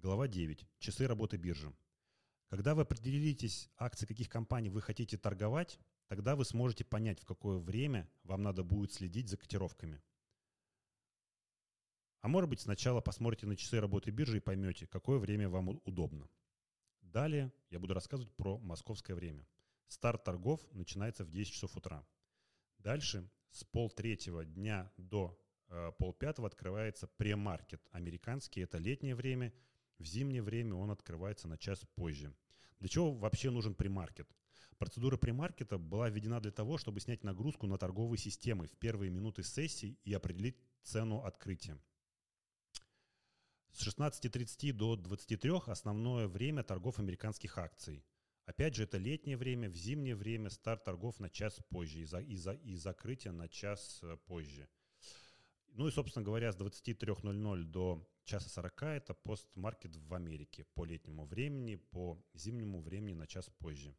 Глава 9. Часы работы биржи. Когда вы определитесь, акции каких компаний вы хотите торговать, тогда вы сможете понять, в какое время вам надо будет следить за котировками. А может быть, сначала посмотрите на часы работы биржи и поймете, какое время вам удобно. Далее я буду рассказывать про московское время. Старт торгов начинается в 10 часов утра. Дальше с полтретьего дня до э, полпятого открывается премаркет. Американский – это летнее время. В зимнее время он открывается на час позже. Для чего вообще нужен премаркет? Процедура премаркета была введена для того, чтобы снять нагрузку на торговые системы в первые минуты сессии и определить цену открытия. С 16.30 до 23 основное время торгов американских акций. Опять же, это летнее время, в зимнее время старт торгов на час позже и, за, и, за, и закрытие на час э, позже. Ну и, собственно говоря, с 23.00 до часа 40 это постмаркет в Америке по летнему времени, по зимнему времени на час позже.